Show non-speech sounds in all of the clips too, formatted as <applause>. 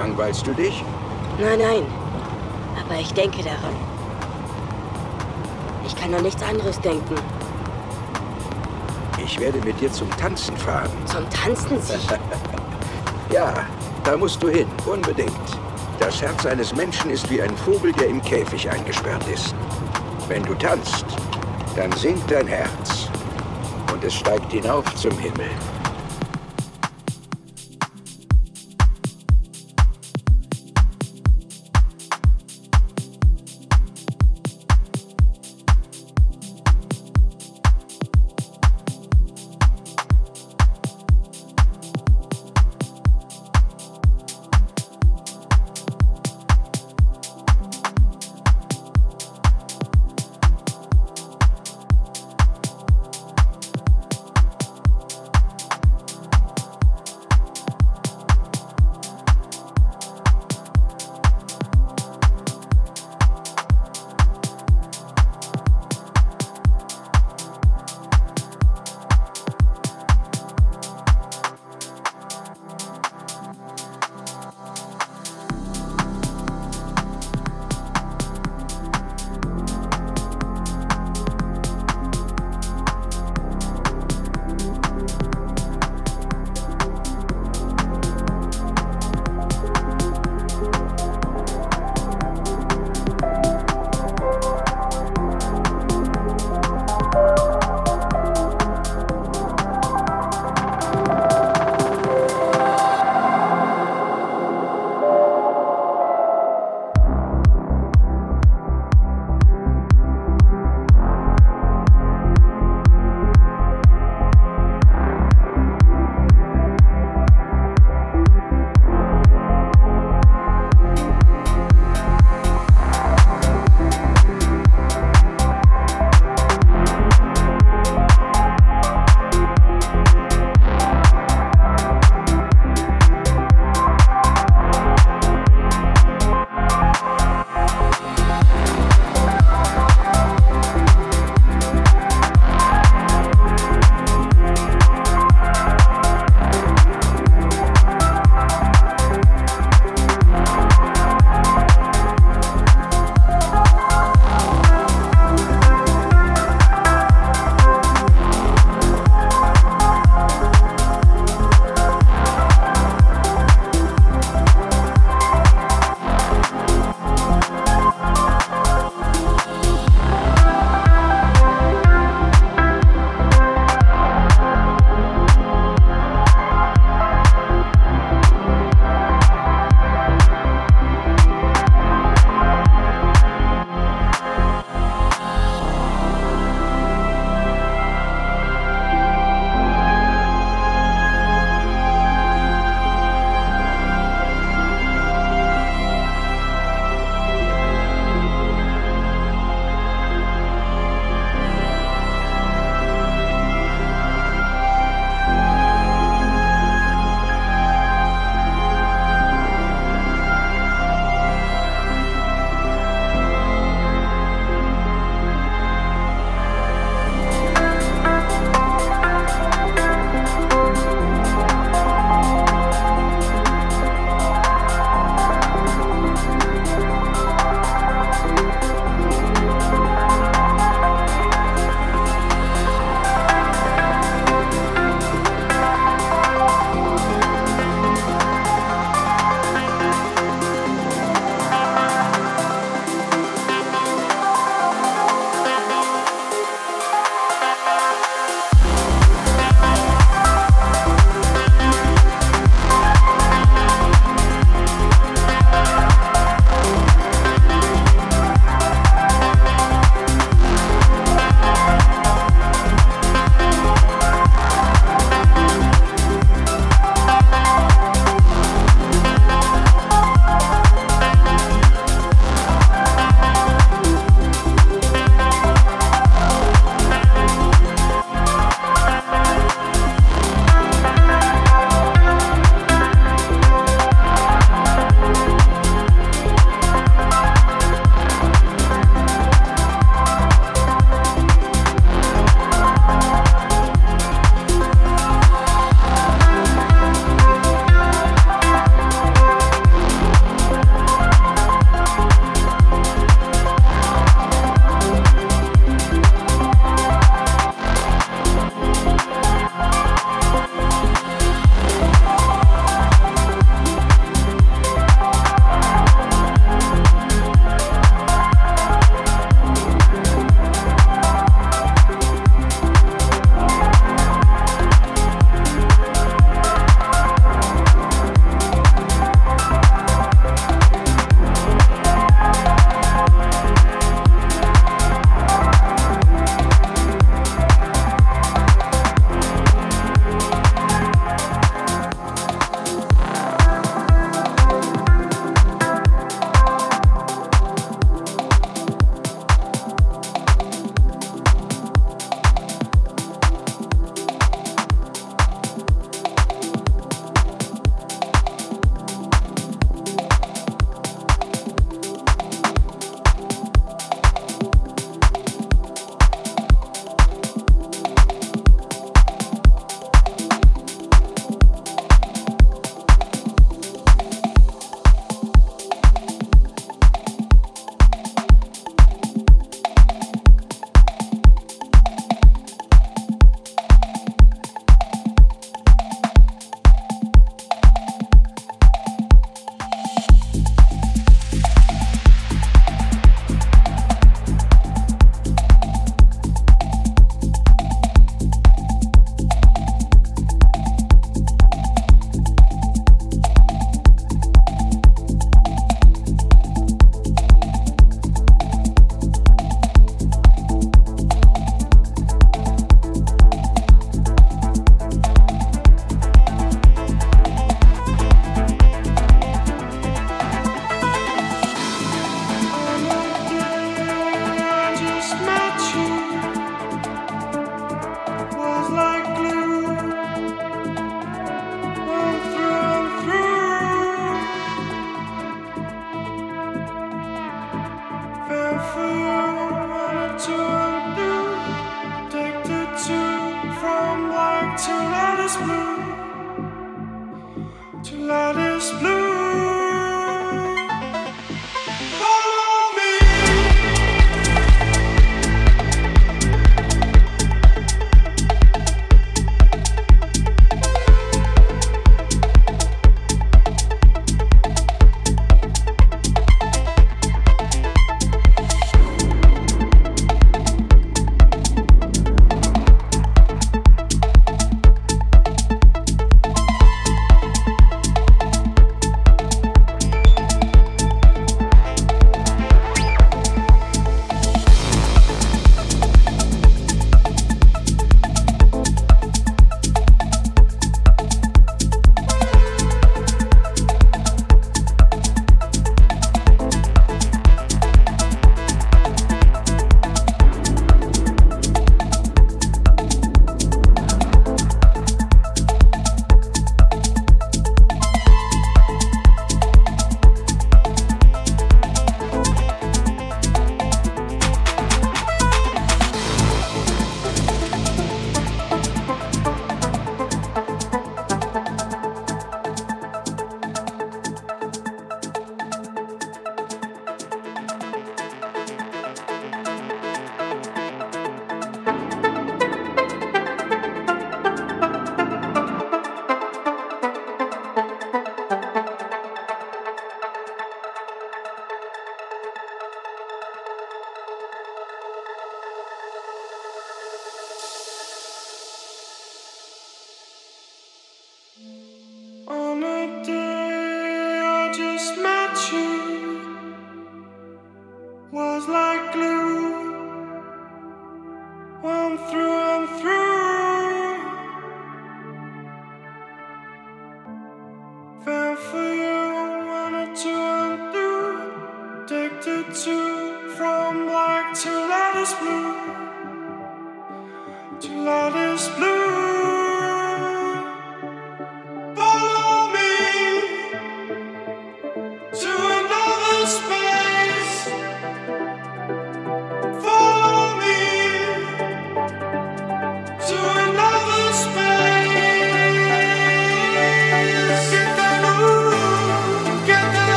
Langweilst du dich? Nein, nein. Aber ich denke daran. Ich kann an nichts anderes denken. Ich werde mit dir zum Tanzen fahren. Zum Tanzen Sie? <laughs> Ja, da musst du hin, unbedingt. Das Herz eines Menschen ist wie ein Vogel, der im Käfig eingesperrt ist. Wenn du tanzt, dann sinkt dein Herz und es steigt hinauf zum Himmel.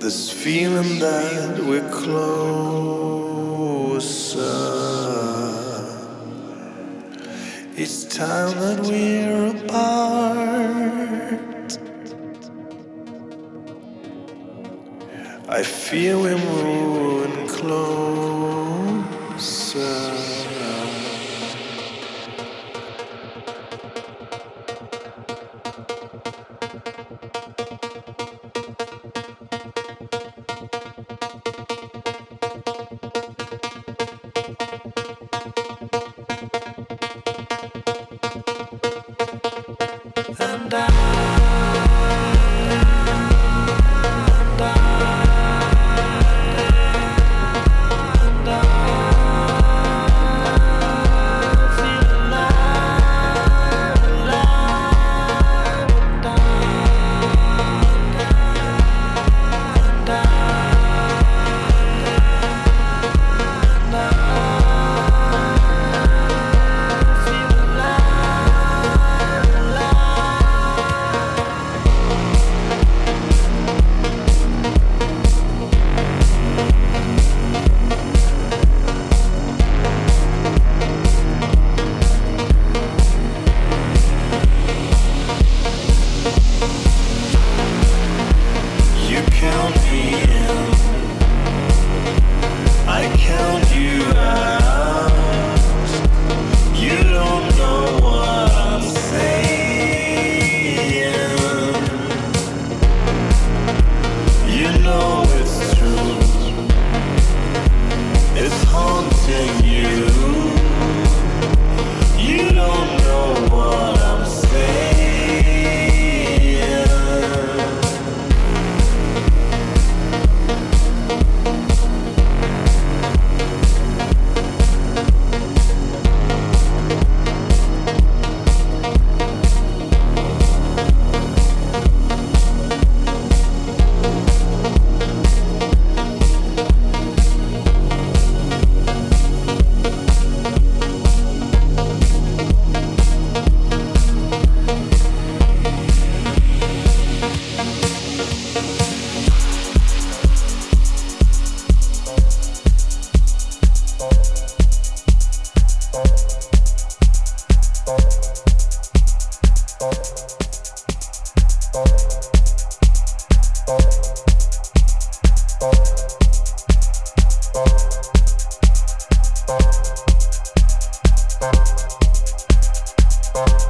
This feeling that we're closer. It's time that we're apart. I feel we're moving close. Bye.